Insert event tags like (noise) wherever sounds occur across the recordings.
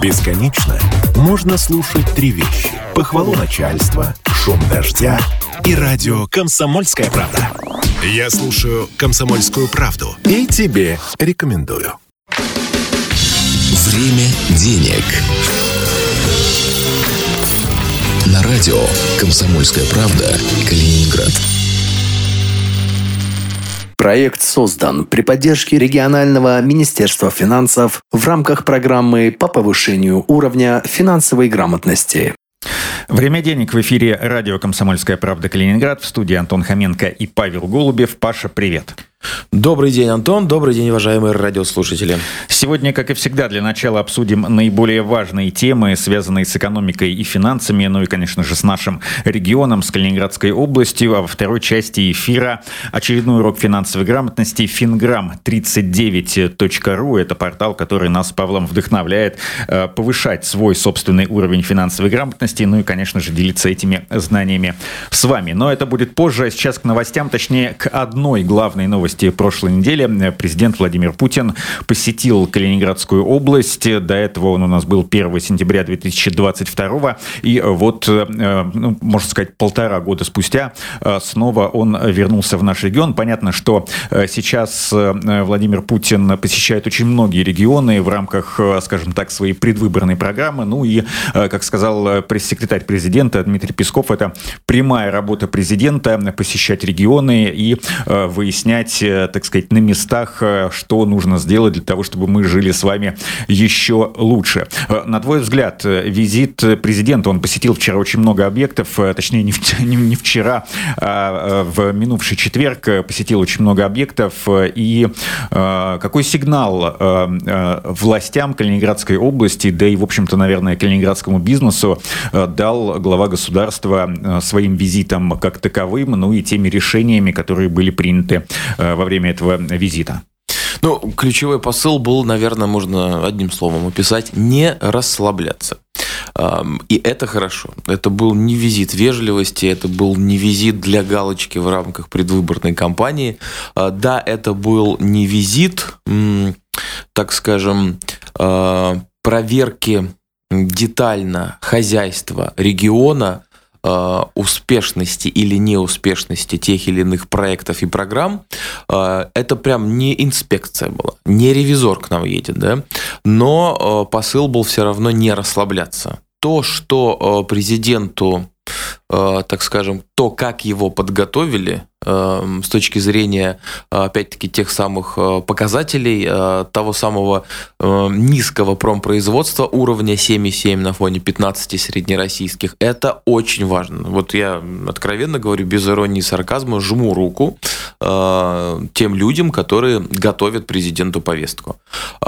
Бесконечно можно слушать три вещи. Похвалу начальства, шум дождя и радио «Комсомольская правда». Я слушаю «Комсомольскую правду» и тебе рекомендую. Время денег. На радио «Комсомольская правда» Калининград. Проект создан при поддержке регионального Министерства финансов в рамках программы по повышению уровня финансовой грамотности. Время денег в эфире радио «Комсомольская правда» Калининград. В студии Антон Хоменко и Павел Голубев. Паша, привет. Добрый день, Антон. Добрый день, уважаемые радиослушатели. Сегодня, как и всегда, для начала обсудим наиболее важные темы, связанные с экономикой и финансами, ну и, конечно же, с нашим регионом, с Калининградской областью. А во второй части эфира очередной урок финансовой грамотности fingram39.ru. Это портал, который нас с Павлом вдохновляет э, повышать свой собственный уровень финансовой грамотности, ну и, конечно же, делиться этими знаниями с вами. Но это будет позже. А сейчас к новостям, точнее, к одной главной новости новости прошлой недели. Президент Владимир Путин посетил Калининградскую область. До этого он у нас был 1 сентября 2022. И вот, э, ну, можно сказать, полтора года спустя э, снова он вернулся в наш регион. Понятно, что э, сейчас Владимир Путин посещает очень многие регионы в рамках, скажем так, своей предвыборной программы. Ну и, как сказал пресс-секретарь президента Дмитрий Песков, это прямая работа президента посещать регионы и выяснять Э, так сказать, на местах, э, что нужно сделать для того, чтобы мы жили с вами еще лучше. Э, на твой взгляд, визит президента, он посетил вчера очень много объектов, точнее, (laughs) не, не вчера, а в минувший четверг посетил очень много объектов. И какой сигнал властям Калининградской области, да и, в общем-то, наверное, калининградскому бизнесу дал глава государства своим визитом как таковым, ну и теми решениями, которые были приняты во время этого визита? Ну, ключевой посыл был, наверное, можно одним словом описать, не расслабляться. И это хорошо. Это был не визит вежливости, это был не визит для галочки в рамках предвыборной кампании. А, да, это был не визит, так скажем, а, проверки детально хозяйства региона Э, успешности или неуспешности тех или иных проектов и программ, э, это прям не инспекция была, не ревизор к нам едет, да, но э, посыл был все равно не расслабляться. То, что президенту Э, так скажем, то, как его подготовили э, с точки зрения, опять-таки, тех самых э, показателей, того самого низкого промпроизводства уровня 7,7 на фоне 15 среднероссийских, это очень важно. Вот я откровенно говорю, без иронии и сарказма, жму руку тем людям, которые готовят президенту повестку.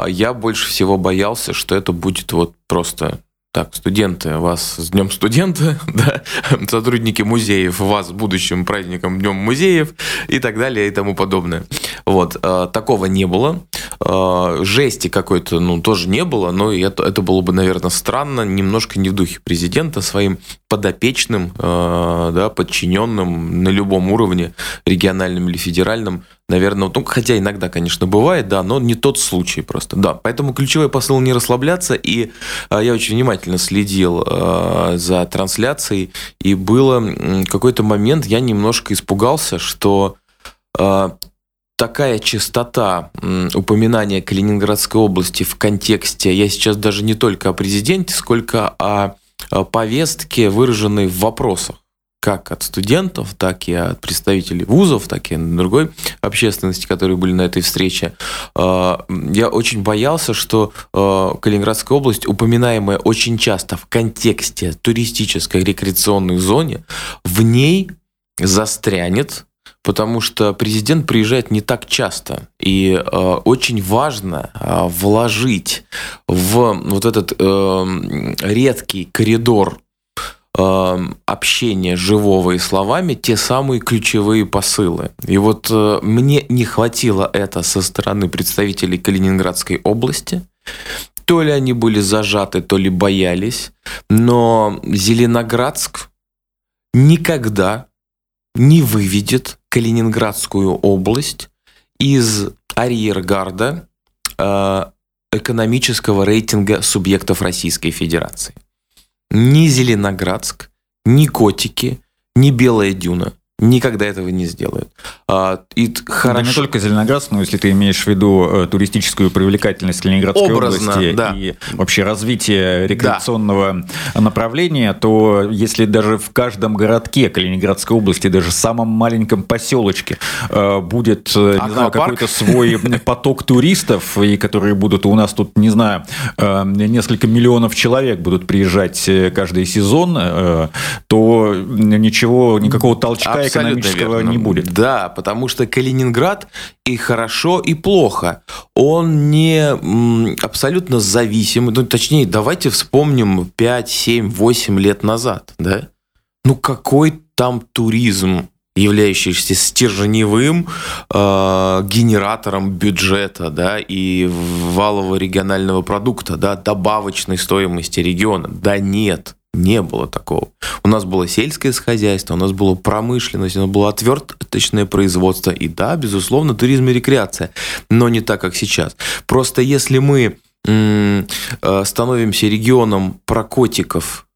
Я больше всего боялся, что это будет вот просто так, студенты, вас с Днем студента, (laughs) да, сотрудники музеев, вас будущим праздником Днем музеев и так далее и тому подобное. Вот, э, такого не было. Э, жести какой-то, ну, тоже не было, но это, это было бы, наверное, странно, немножко не в духе президента, своим подопечным, э, да, подчиненным на любом уровне, региональном или федеральном, наверное, ну, хотя иногда, конечно, бывает, да, но не тот случай просто, да. Поэтому ключевой посыл не расслабляться, и э, я очень внимательно следил э, за трансляцией, и было какой-то момент, я немножко испугался, что э, такая частота упоминания Калининградской области в контексте, я сейчас даже не только о президенте, сколько о Э, повестки, выраженные в вопросах как от студентов, так и от представителей вузов, так и другой общественности, которые были на этой встрече. Э, я очень боялся, что э, Калининградская область, упоминаемая очень часто в контексте туристической рекреационной зоне, в ней застрянет потому что президент приезжает не так часто. И э, очень важно вложить в вот этот э, редкий коридор э, общения живого и словами те самые ключевые посылы. И вот э, мне не хватило это со стороны представителей Калининградской области. То ли они были зажаты, то ли боялись. Но Зеленоградск никогда не выведет Калининградскую область из арьергарда э, экономического рейтинга субъектов Российской Федерации. Ни Зеленоградск, ни Котики, ни Белая Дюна никогда этого не сделают. А, и хорошо... Да не только Зеленоградск, но если ты имеешь в виду э, туристическую привлекательность Калининградской Образно, области да. и вообще развитие рекреационного да. направления, то если даже в каждом городке Калининградской области, даже в самом маленьком поселочке э, будет, э, не знаю, какой-то свой поток туристов, и которые будут у нас тут, не знаю, несколько миллионов человек будут приезжать каждый сезон, то ничего, никакого толчка экономического верно. не будет. Да, потому что Калининград и хорошо, и плохо. Он не абсолютно зависим. Ну, точнее, давайте вспомним 5, 7, 8 лет назад. Да? Ну, какой там туризм являющийся стержневым э, генератором бюджета да, и валового регионального продукта, да, добавочной стоимости региона. Да нет. Не было такого. У нас было сельское хозяйство, у нас была промышленность, у нас было отверточное производство. И да, безусловно, туризм и рекреация. Но не так, как сейчас. Просто если мы э, становимся регионом про котиков,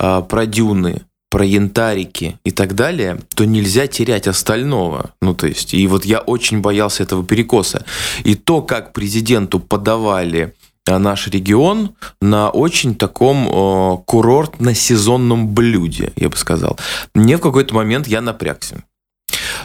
э, про дюны, про янтарики и так далее, то нельзя терять остального. Ну, то есть, и вот я очень боялся этого перекоса. И то, как президенту подавали наш регион на очень таком э, курортно-сезонном блюде, я бы сказал. Мне в какой-то момент я напрягся.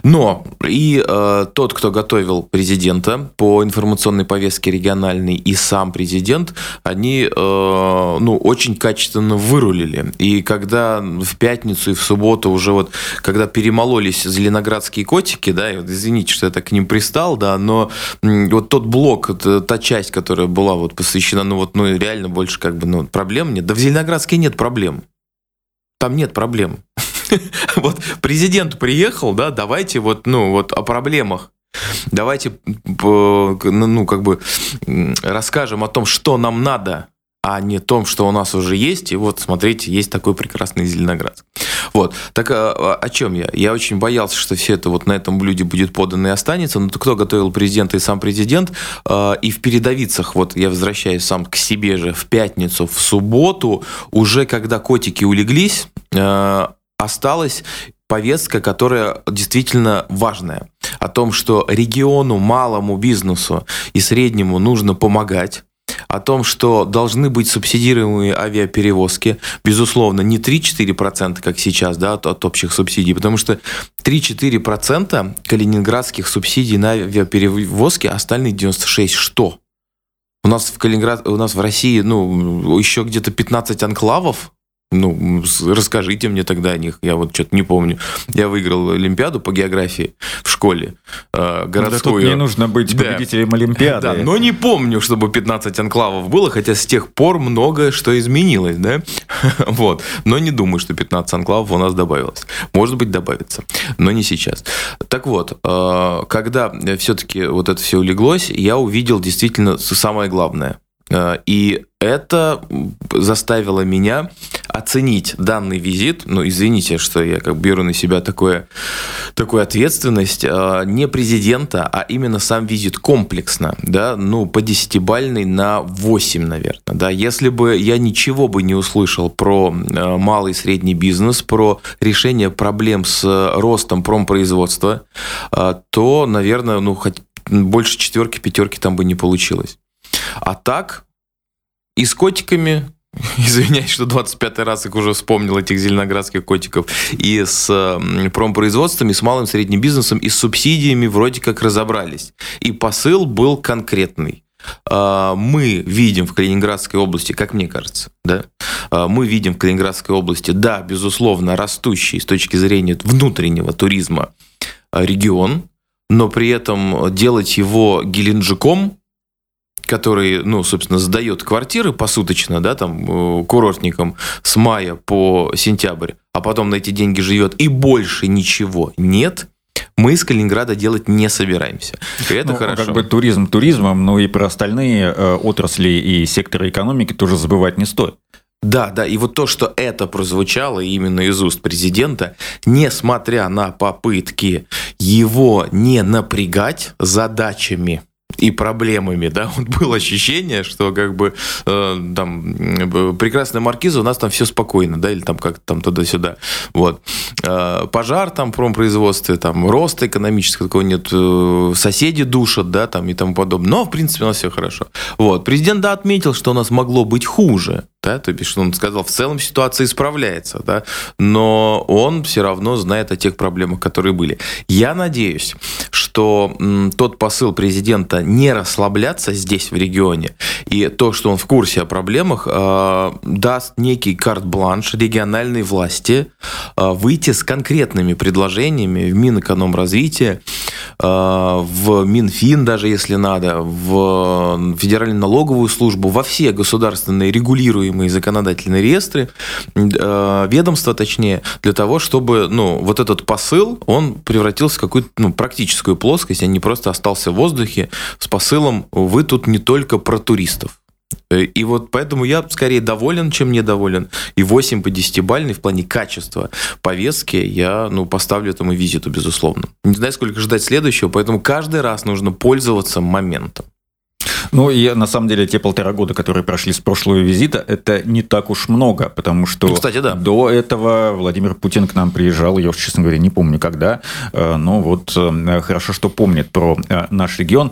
Но и э, тот, кто готовил президента по информационной повестке региональной, и сам президент, они э, ну, очень качественно вырулили. И когда в пятницу и в субботу уже вот, когда перемололись зеленоградские котики, да, и вот, извините, что я так к ним пристал, да, но вот тот блок, та часть, которая была вот посвящена, ну вот, ну реально больше как бы, ну, проблем нет. Да в Зеленоградске нет проблем. Там нет проблем. (laughs) Вот президент приехал, да, давайте вот, ну, вот о проблемах. Давайте, ну, как бы расскажем о том, что нам надо а не том, что у нас уже есть. И вот, смотрите, есть такой прекрасный Зеленоград. Вот. Так а, о чем я? Я очень боялся, что все это вот на этом блюде будет подано и останется. Но кто готовил президента и сам президент? А, и в передовицах, вот я возвращаюсь сам к себе же, в пятницу, в субботу, уже когда котики улеглись, а, осталась повестка, которая действительно важная. О том, что региону, малому бизнесу и среднему нужно помогать о том, что должны быть субсидируемые авиаперевозки, безусловно, не 3-4%, как сейчас, да, от, от общих субсидий, потому что 3-4% калининградских субсидий на авиаперевозки, остальные 96 что? У нас в Калининград, у нас в России, ну, еще где-то 15 анклавов, ну, расскажите мне тогда о них. Я вот что-то не помню. Я выиграл Олимпиаду по географии в школе э, городскую. Да не нужно быть победителем да. Олимпиады. Да, но не помню, чтобы 15 анклавов было, хотя с тех пор многое что изменилось, да? (laughs) вот. Но не думаю, что 15 анклавов у нас добавилось. Может быть, добавится, но не сейчас. Так вот, э, когда все-таки вот это все улеглось, я увидел действительно самое главное. Э, и это заставило меня оценить данный визит. Ну, извините, что я как беру на себя такое, такую ответственность. Э, не президента, а именно сам визит комплексно. Да? Ну, по десятибальной на 8, наверное. Да? Если бы я ничего бы не услышал про э, малый и средний бизнес, про решение проблем с ростом промпроизводства, то, наверное, ну, хоть больше четверки, пятерки там бы не получилось. А так, и с котиками, (laughs) извиняюсь, что 25 раз их уже вспомнил, этих зеленоградских котиков, и с промпроизводством, и с малым средним бизнесом, и с субсидиями вроде как разобрались. И посыл был конкретный. А, мы видим в Калининградской области, как мне кажется, да, а, мы видим в Калининградской области, да, безусловно, растущий с точки зрения внутреннего туризма регион, но при этом делать его Геленджиком который, ну, собственно, сдает квартиры посуточно, да, там, э, курортникам с мая по сентябрь, а потом на эти деньги живет и больше ничего нет, мы из Калининграда делать не собираемся. И это ну, хорошо. Как бы туризм туризмом, но и про остальные э, отрасли и секторы экономики тоже забывать не стоит. Да, да, и вот то, что это прозвучало именно из уст президента, несмотря на попытки его не напрягать задачами, и проблемами, да, вот было ощущение, что как бы э, там прекрасная маркиза, у нас там все спокойно, да, или там как-то там туда-сюда, вот. Э, пожар там в промпроизводстве, там роста экономического такого нет, э, соседи душат, да, там и тому подобное, но в принципе у нас все хорошо. Вот, президент, да, отметил, что у нас могло быть хуже, да, то бишь он сказал, в целом ситуация исправляется, да, но он все равно знает о тех проблемах, которые были. Я надеюсь, что тот посыл президента не расслабляться здесь, в регионе, и то, что он в курсе о проблемах, э, даст некий карт-бланш региональной власти э, выйти с конкретными предложениями в Минэкономразвитие, э, в Минфин даже, если надо, в Федеральную налоговую службу, во все государственные регулируемые законодательные реестры, э, ведомства точнее, для того, чтобы ну, вот этот посыл, он превратился в какую-то ну, практическую плоскость, а не просто остался в воздухе с посылом «вы тут не только про туристов». Э, и вот поэтому я скорее доволен, чем недоволен. И 8 по 10 бальный в плане качества повестки я ну, поставлю этому визиту, безусловно. Не знаю, сколько ждать следующего, поэтому каждый раз нужно пользоваться моментом. Ну, и на самом деле те полтора года, которые прошли с прошлого визита, это не так уж много, потому что ну, кстати, да. до этого Владимир Путин к нам приезжал, я уж, честно говоря, не помню когда, э, но вот э, хорошо, что помнит про э, наш регион.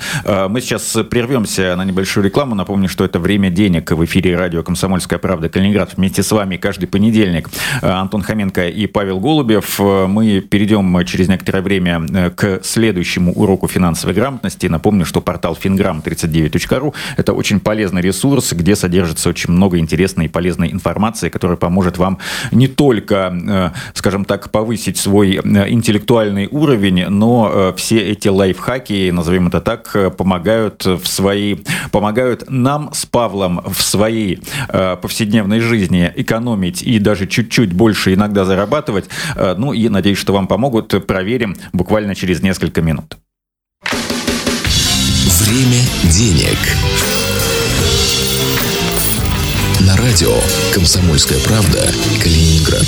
Мы сейчас прервемся на небольшую рекламу. Напомню, что это «Время денег» в эфире радио «Комсомольская правда» Калининград. Вместе с вами каждый понедельник Антон Хоменко и Павел Голубев. Мы перейдем через некоторое время к следующему уроку финансовой грамотности. Напомню, что портал Финграм 39 Ру. Это очень полезный ресурс, где содержится очень много интересной и полезной информации, которая поможет вам не только, э, скажем так, повысить свой э, интеллектуальный уровень, но э, все эти лайфхаки, назовем это так, помогают в своей, помогают нам с Павлом в своей повседневной жизни экономить и даже чуть-чуть больше иногда зарабатывать. Ну и надеюсь, что вам помогут. Проверим буквально через несколько минут. Время денег. На радио «Комсомольская правда» Калининград.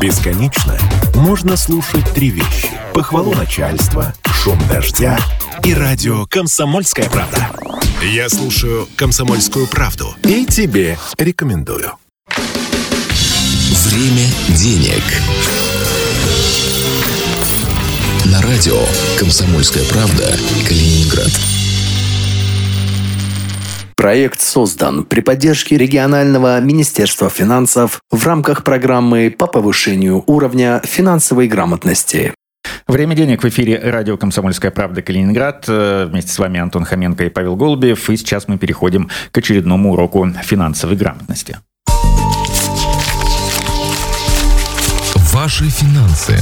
Бесконечно можно слушать три вещи. Похвалу начальства, шум дождя и радио «Комсомольская правда». Я слушаю «Комсомольскую правду» и тебе рекомендую. Время денег на радио «Комсомольская правда» Калининград. Проект создан при поддержке регионального Министерства финансов в рамках программы по повышению уровня финансовой грамотности. Время денег в эфире радио «Комсомольская правда» Калининград. Э, вместе с вами Антон Хоменко и Павел Голубев. И сейчас мы переходим к очередному уроку финансовой грамотности. Ваши финансы.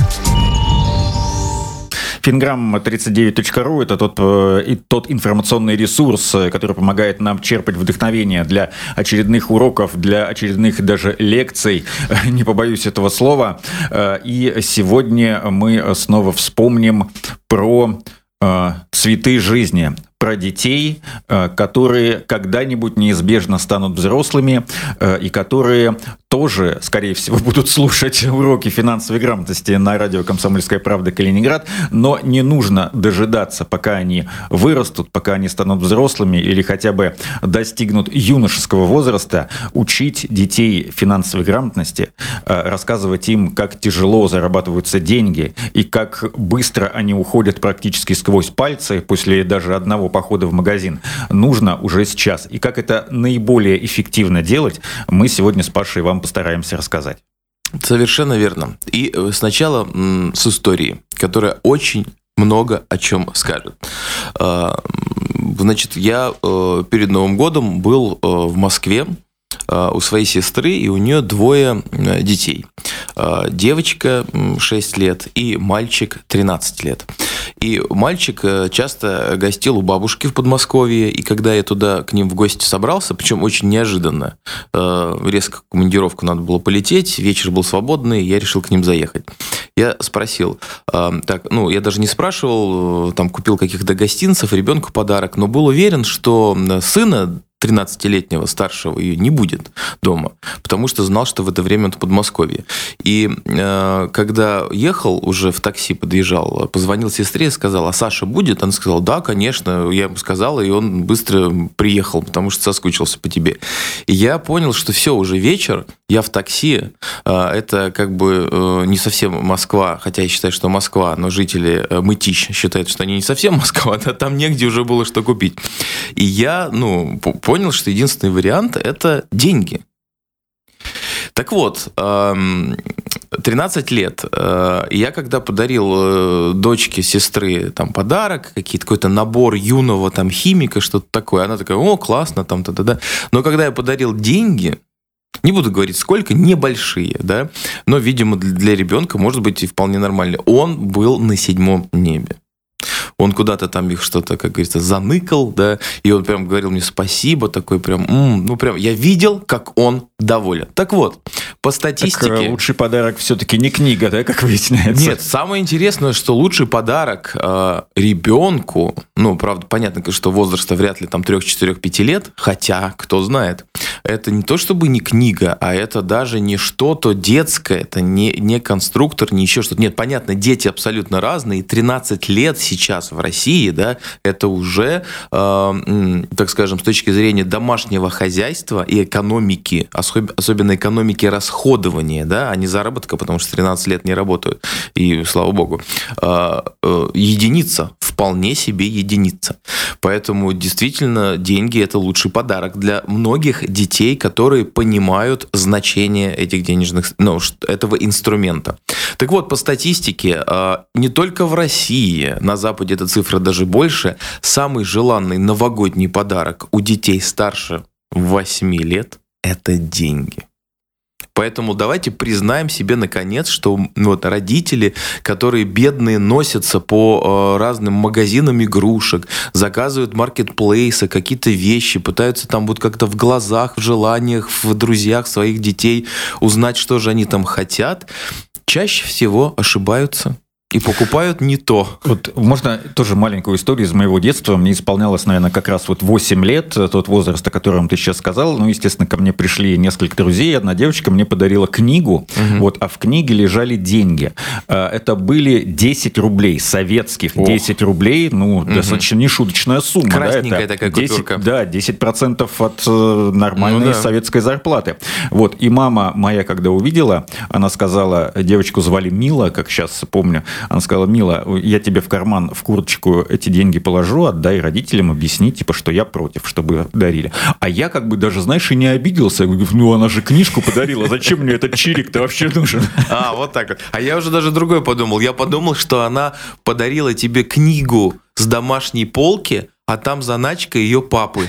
Финграмм39.ру – это тот, э, тот информационный ресурс, э, который помогает нам черпать вдохновение для очередных уроков, для очередных даже лекций, (laughs) не побоюсь этого слова. Э, и сегодня мы снова вспомним про цветы жизни, про детей, которые когда-нибудь неизбежно станут взрослыми и которые тоже, скорее всего, (laughs) будут слушать уроки финансовой грамотности на радио «Комсомольская правда» Калининград, но не нужно дожидаться, пока они вырастут, пока они станут взрослыми или хотя бы достигнут юношеского возраста, учить детей финансовой грамотности, э, рассказывать им, как тяжело зарабатываются деньги и как быстро они уходят практически сквозь пальцы после даже одного похода в магазин, нужно уже сейчас. И как это наиболее эффективно делать, мы сегодня с Пашей вам постараемся рассказать. Совершенно верно. И э, сначала с истории, которая очень много о чем скажет. А, значит, я э, перед Новым годом был э, в Москве у своей сестры, и у нее двое детей. Девочка 6 лет и мальчик 13 лет. И мальчик э, часто гостил у бабушки в Подмосковье, и когда я туда к ним в гости собрался, причем очень неожиданно, э, резко командировку надо было полететь, вечер был свободный, я решил к ним заехать. Я спросил, э, так, ну, я даже не спрашивал, там, купил каких-то гостинцев, ребенку подарок, но был уверен, что сына 13-летнего старшего ее не будет дома, потому что знал, что в это время он в Подмосковье. И э, когда ехал уже в такси, подъезжал, позвонил сестре и сказал, а Саша будет? Она сказала, да, конечно. Я ему сказал, и он быстро приехал, потому что соскучился по тебе. И я понял, что все, уже вечер, я в такси. Э, это как бы э, не совсем Москва, хотя я считаю, что Москва, но жители э, Мытищ считают, что они не совсем (laughs) Москва, да, там негде уже было что купить. И я, ну, понял, что единственный вариант – это деньги. Так вот, 13 лет. Э, я когда подарил э, дочке сестры там подарок, какие-то какой-то набор юного там химика, что-то такое, она такая, о, классно, там, то да, да. Но когда я подарил деньги, не буду говорить сколько, небольшие, да, но, видимо, для ребенка может быть и вполне нормально. Он был на седьмом небе он куда-то там их что-то, как говорится, заныкал, да, и он прям говорил мне спасибо, такой прям, м-м", ну прям, я видел, как он доволен. Так вот, по статистике... Так, лучший подарок все-таки не книга, да, как (laughs) выясняется? Нет, самое интересное, что лучший подарок э, ребенку, ну, правда, понятно, что возраста вряд ли там 3, 4, 5 лет, хотя, кто знает, это не то чтобы не книга, а это даже не что-то детское, это не, не конструктор, не еще что-то. Нет, понятно, дети абсолютно разные, 13 лет сейчас в России, да, это уже, э, так скажем, с точки зрения домашнего хозяйства и экономики, особенно экономики расходования, да, а не заработка, потому что 13 лет не работают, и слава богу, э, э, единица, вполне себе единица. Поэтому действительно деньги – это лучший подарок для многих детей, которые понимают значение этих денежных, ну, этого инструмента. Так вот, по статистике, э, не только в России, на Западе эта цифра даже больше, самый желанный новогодний подарок у детей старше 8 лет – это деньги. Поэтому давайте признаем себе наконец, что вот родители, которые бедные носятся по э, разным магазинам игрушек, заказывают маркетплейсы, какие-то вещи, пытаются там вот как-то в глазах, в желаниях, в друзьях своих детей узнать, что же они там хотят, чаще всего ошибаются. И покупают не то. Вот можно тоже маленькую историю из моего детства. Мне исполнялось, наверное, как раз вот 8 лет, тот возраст, о котором ты сейчас сказал. Ну, естественно, ко мне пришли несколько друзей. Одна девочка мне подарила книгу, угу. вот, а в книге лежали деньги. А, это были 10 рублей, советских Ох. 10 рублей. Ну, угу. достаточно нешуточная сумма. Красненькая да, это такая 10, купюрка. Да, 10% от э, нормальной ну, да. советской зарплаты. Вот, и мама моя, когда увидела, она сказала, девочку звали Мила, как сейчас помню, она сказала, Мила, я тебе в карман, в курточку эти деньги положу, отдай родителям, объясни, типа, что я против, чтобы дарили. А я как бы даже, знаешь, и не обиделся. Я говорю, ну она же книжку подарила, зачем мне этот чирик-то вообще нужен? (laughs) А, вот так вот. А я уже даже другое подумал. Я подумал, что она подарила тебе книгу с домашней полки, а там заначка ее папы.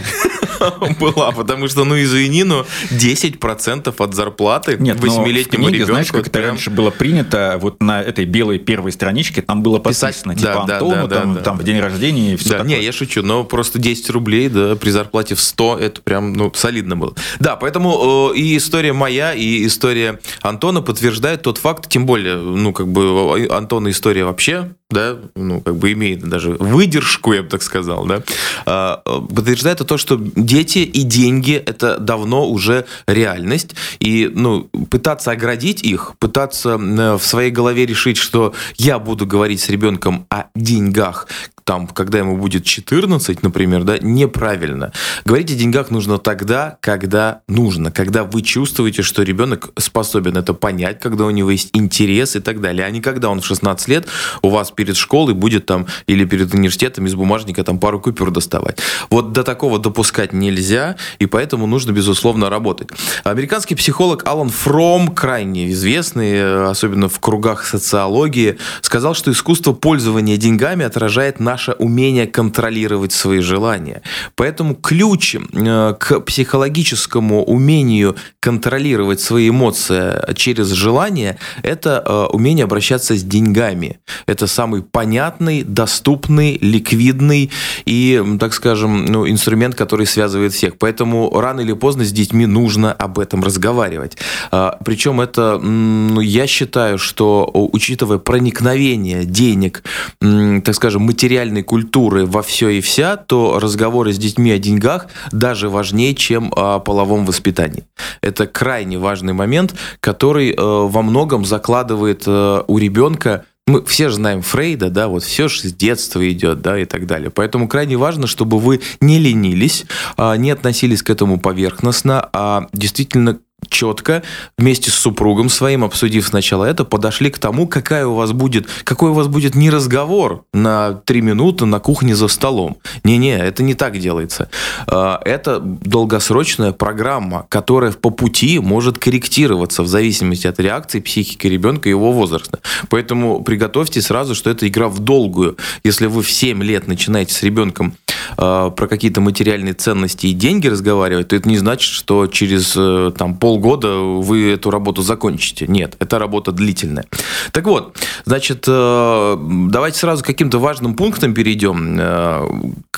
(laughs) была, потому что, ну, извини, но 10% от зарплаты Нет, восьмилетнему ребенку. Знаешь, как это раньше было принято, вот на этой белой первой страничке там было подписано, типа Антону, там, в день рождения и все такое. Не, я шучу, но просто 10 рублей, да, при зарплате в 100, это прям, ну, солидно было. Да, поэтому э, и история моя, и история Антона подтверждают тот факт, тем более, ну, как бы Антона история вообще, да, ну, как бы имеет даже выдержку, я бы так сказал, да, а, подтверждает то, что дети и деньги – это давно уже реальность, и, ну, пытаться оградить их, пытаться в своей голове решить, что я буду говорить с ребенком о деньгах, там, когда ему будет 14, например, да, неправильно. Говорить о деньгах нужно тогда, когда нужно, когда вы чувствуете, что ребенок способен это понять, когда у него есть интерес и так далее, а не когда он в 16 лет у вас перед школой будет там или перед университетом из бумажника там пару купюр доставать. Вот до такого допускать нельзя, и поэтому нужно, безусловно, работать. Американский психолог Алан Фром, крайне известный, особенно в кругах социологии, сказал, что искусство пользования деньгами отражает наш наше умение контролировать свои желания. Поэтому ключ э, к психологическому умению контролировать свои эмоции через желание – это э, умение обращаться с деньгами. Это самый понятный, доступный, ликвидный и, так скажем, ну, инструмент, который связывает всех. Поэтому рано или поздно с детьми нужно об этом разговаривать. Э, Причем это, ну, я считаю, что учитывая проникновение денег, так скажем, материальных материальной культуры во все и вся, то разговоры с детьми о деньгах даже важнее, чем о половом воспитании. Это крайне важный момент, который э, во многом закладывает э, у ребенка мы все же знаем Фрейда, да, вот все же с детства идет, да, и так далее. Поэтому крайне важно, чтобы вы не ленились, а, не относились к этому поверхностно, а действительно четко вместе с супругом своим, обсудив сначала это, подошли к тому, какая у вас будет, какой у вас будет не разговор на три минуты на кухне за столом. Не-не, это не так делается. А, это долгосрочная программа, которая по пути может корректироваться в зависимости от реакции психики ребенка и его возраста. Поэтому приготовьте сразу, что это игра в долгую. Если вы в 7 лет начинаете с ребенком а, про какие-то материальные ценности и деньги разговаривать, то это не значит, что через э, там, пол полгода вы эту работу закончите. Нет, это работа длительная. Так вот, значит, э, давайте сразу к каким-то важным пунктам перейдем. Э,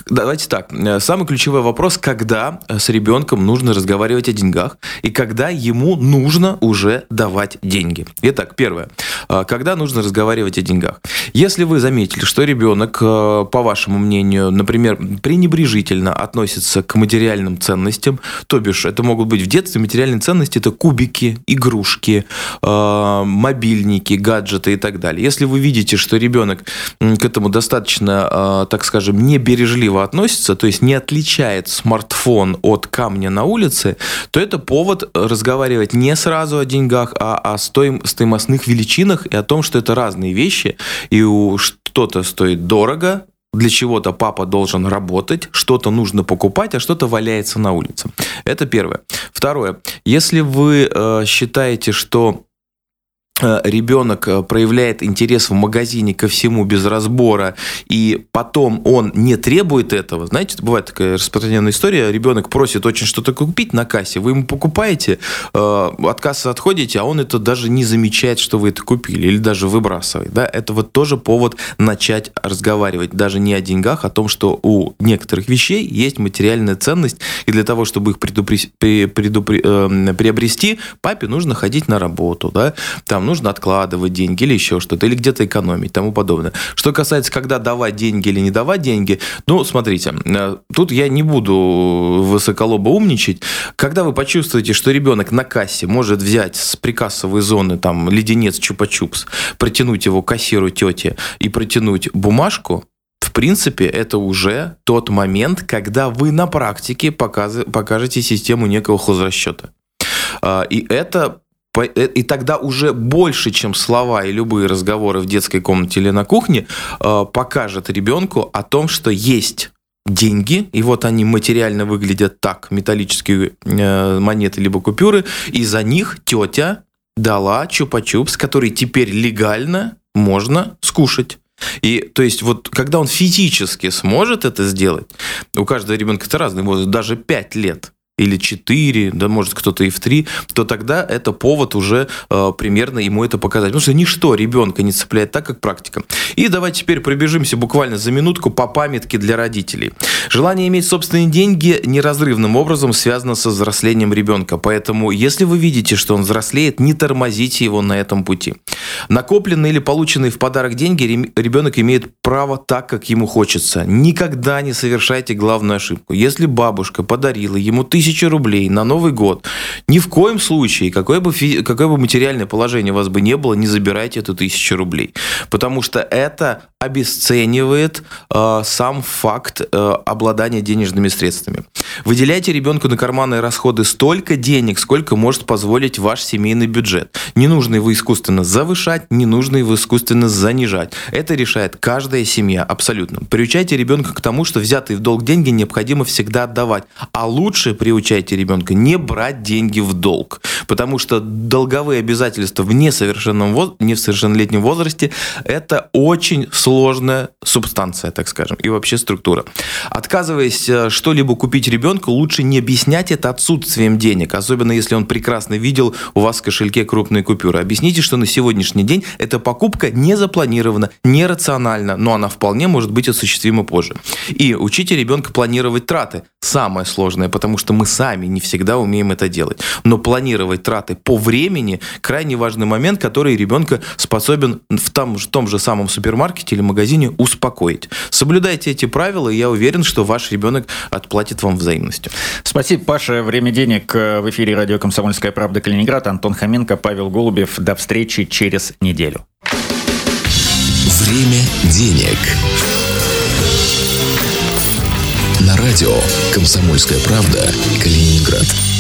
давайте так. Самый ключевой вопрос, когда с ребенком нужно разговаривать о деньгах и когда ему нужно уже давать деньги. Итак, первое. Э, когда нужно разговаривать о деньгах? Если вы заметили, что ребенок, по вашему мнению, например, пренебрежительно относится к материальным ценностям, то бишь это могут быть в детстве материальные ценности, это кубики, игрушки, э, мобильники, гаджеты и так далее. Если вы видите, что ребенок к этому достаточно, э, так скажем, небережливо относится, то есть не отличает смартфон от камня на улице, то это повод разговаривать не сразу о деньгах, а о стоим, стоимостных величинах и о том, что это разные вещи, и что-то стоит дорого, для чего-то папа должен работать, что-то нужно покупать, а что-то валяется на улице. Это первое. Второе. Если вы э, считаете, что ребенок э, проявляет интерес в магазине ко всему без разбора, и потом он не требует этого, знаете, бывает такая распространенная история, ребенок просит очень что-то купить на кассе, вы ему покупаете, э, от кассы отходите, а он это даже не замечает, что вы это купили, или даже выбрасывает. Да? Это вот тоже повод начать разговаривать даже не о деньгах, а о том, что у некоторых вещей есть материальная ценность, и для того, чтобы их предупри... Предупри... приобрести, папе нужно ходить на работу, да, там нужно откладывать деньги или еще что-то, или где-то экономить, тому подобное. Что касается, когда давать деньги или не давать деньги, ну, смотрите, э, тут я не буду высоколобо умничать. Когда вы почувствуете, что ребенок на кассе может взять с прикассовой зоны там леденец чупа-чупс, протянуть его кассиру тете и протянуть бумажку, в принципе, это уже тот момент, когда вы на практике покажете систему некого хозрасчета. А, и это и тогда уже больше, чем слова и любые разговоры в детской комнате или на кухне, э, покажет ребенку о том, что есть деньги, и вот они материально выглядят так, металлические э, монеты либо купюры, и за них тетя дала чупа-чупс, который теперь легально можно скушать. И то есть вот когда он физически сможет это сделать, у каждого ребенка это разный возраст, даже 5 лет, или 4, да может кто-то и в 3, то тогда это повод уже э, примерно ему это показать. Потому что ничто ребенка не цепляет так, как практика. И давайте теперь пробежимся буквально за минутку по памятке для родителей. Желание иметь собственные деньги неразрывным образом связано со взрослением ребенка. Поэтому, если вы видите, что он взрослеет, не тормозите его на этом пути. Накопленные или полученные в подарок деньги ребенок имеет право так, как ему хочется. Никогда не совершайте главную ошибку. Если бабушка подарила ему тысячу тысячи рублей на Новый год. Ни в коем случае, какое бы, какое бы материальное положение у вас бы не было, не забирайте эту тысячу рублей. Потому что это обесценивает э, сам факт э, обладания денежными средствами. Выделяйте ребенку на карманные расходы столько денег, сколько может позволить ваш семейный бюджет. Не нужно его искусственно завышать, не нужно его искусственно занижать. Это решает каждая семья абсолютно. Приучайте ребенка к тому, что взятые в долг деньги необходимо всегда отдавать. А лучше приучайте ребенка не брать деньги в долг. Потому что долговые обязательства в несовершенном, воз... несовершеннолетнем возрасте это очень сложная субстанция, так скажем, и вообще структура. Отказываясь э, что-либо купить ребенку лучше не объяснять это отсутствием денег, особенно если он прекрасно видел у вас в кошельке крупные купюры. Объясните, что на сегодняшний день эта покупка не запланирована, нерациональна, но она вполне может быть осуществима позже. И учите ребенка планировать траты. Самое сложное, потому что мы сами не всегда умеем это делать. Но планировать траты по времени крайне важный момент, который ребенка способен в том, в том же самом супермаркете или магазине успокоить. Соблюдайте эти правила, и я уверен, что ваш ребенок отплатит вам взаимностью. Спасибо, Паша. Время денег в эфире радио «Комсомольская правда» Калининград. Антон Хоменко, Павел Голубев. До встречи через неделю. Время денег. Радио «Комсомольская правда» Калининград.